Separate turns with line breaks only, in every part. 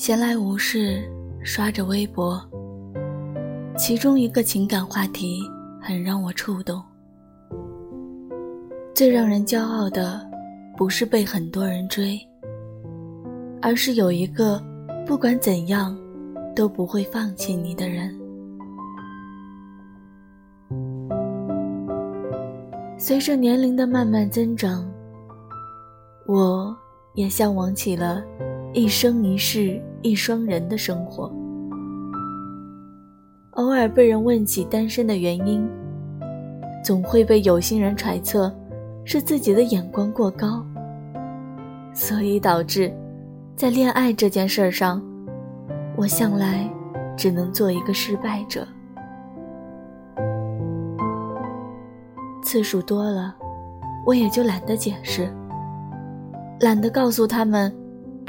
闲来无事，刷着微博，其中一个情感话题很让我触动。最让人骄傲的，不是被很多人追，而是有一个不管怎样都不会放弃你的人。随着年龄的慢慢增长，我也向往起了一生一世一双人的生活。偶尔被人问起单身的原因，总会被有心人揣测是自己的眼光过高，所以导致在恋爱这件事上，我向来只能做一个失败者。次数多了，我也就懒得解释，懒得告诉他们，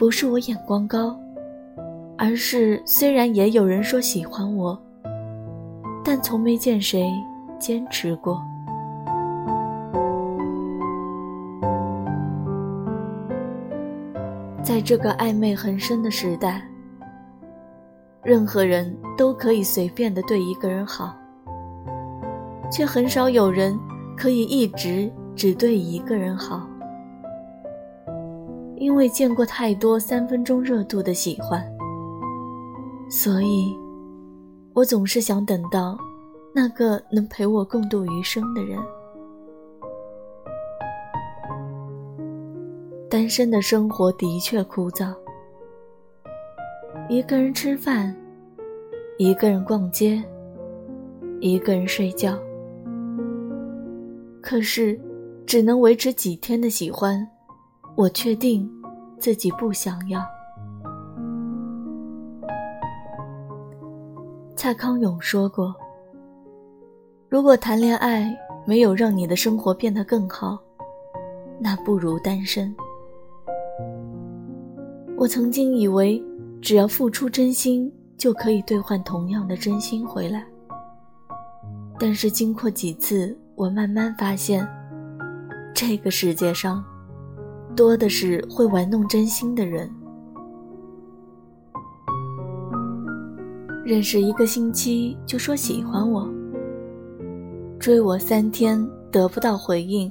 不是我眼光高，而是虽然也有人说喜欢我，但从没见谁坚持过。在这个暧昧很深的时代，任何人都可以随便的对一个人好，却很少有人。可以一直只对一个人好，因为见过太多三分钟热度的喜欢，所以，我总是想等到那个能陪我共度余生的人。单身的生活的确枯燥，一个人吃饭，一个人逛街，一个人睡觉。可是，只能维持几天的喜欢，我确定自己不想要。蔡康永说过：“如果谈恋爱没有让你的生活变得更好，那不如单身。”我曾经以为，只要付出真心，就可以兑换同样的真心回来。但是经过几次，我慢慢发现，这个世界上，多的是会玩弄真心的人。认识一个星期就说喜欢我，追我三天得不到回应，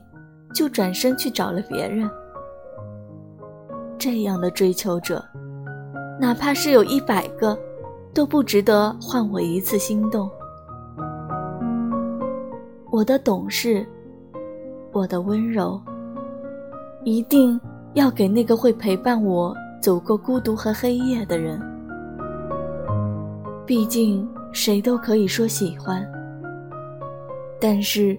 就转身去找了别人。这样的追求者，哪怕是有一百个，都不值得换我一次心动。我的懂事，我的温柔，一定要给那个会陪伴我走过孤独和黑夜的人。毕竟谁都可以说喜欢，但是，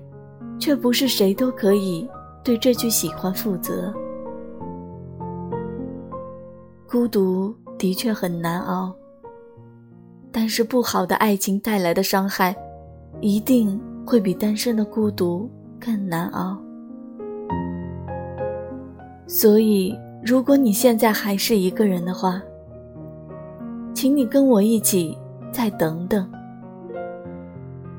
却不是谁都可以对这句喜欢负责。孤独的确很难熬，但是不好的爱情带来的伤害，一定。会比单身的孤独更难熬，所以如果你现在还是一个人的话，请你跟我一起再等等，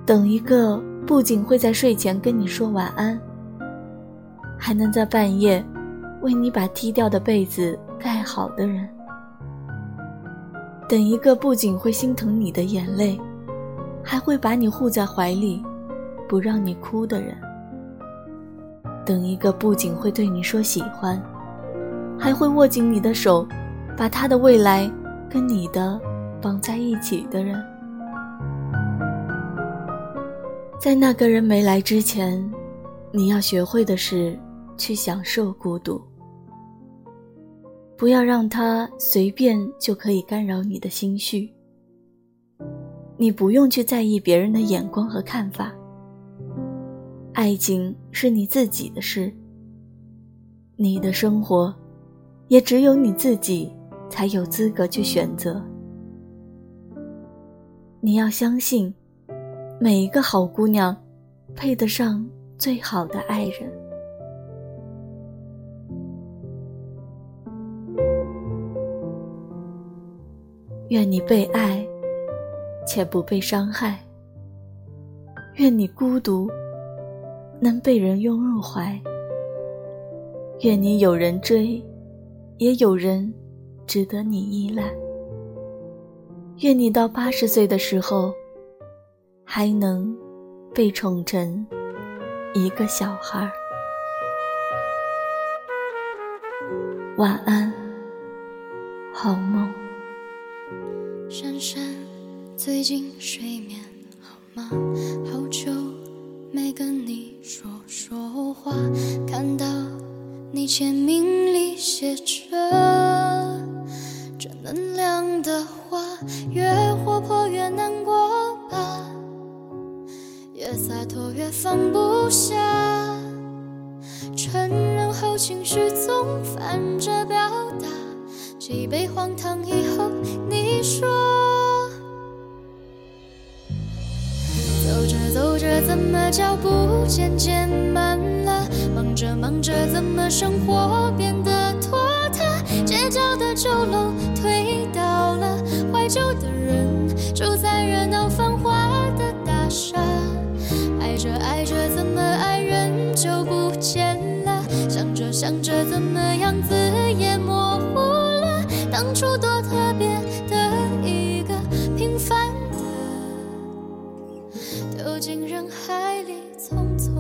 等一个不仅会在睡前跟你说晚安，还能在半夜为你把踢掉的被子盖好的人，等一个不仅会心疼你的眼泪，还会把你护在怀里。不让你哭的人，等一个不仅会对你说喜欢，还会握紧你的手，把他的未来跟你的绑在一起的人。在那个人没来之前，你要学会的是去享受孤独，不要让他随便就可以干扰你的心绪。你不用去在意别人的眼光和看法。爱情是你自己的事，你的生活，也只有你自己才有资格去选择。你要相信，每一个好姑娘，配得上最好的爱人。愿你被爱，且不被伤害。愿你孤独。能被人拥入怀，愿你有人追，也有人值得你依赖。愿你到八十岁的时候，还能被宠成一个小孩。晚安，好梦。
珊珊，最近睡眠好吗？好久没跟你说说话，看到你签名里写着正能量的话，越活泼越难过吧，越洒脱越放不下，承认后情绪总反着表达，几杯荒唐以后，你说。着，怎么脚步渐渐慢了？忙着忙着，怎么生活变得拖沓？街角的酒楼推倒了，怀旧的人住在热闹繁华的大厦。爱着爱着，怎么爱人就不见了？想着想着，怎么样子也模糊了？当初多。丢进人海里匆匆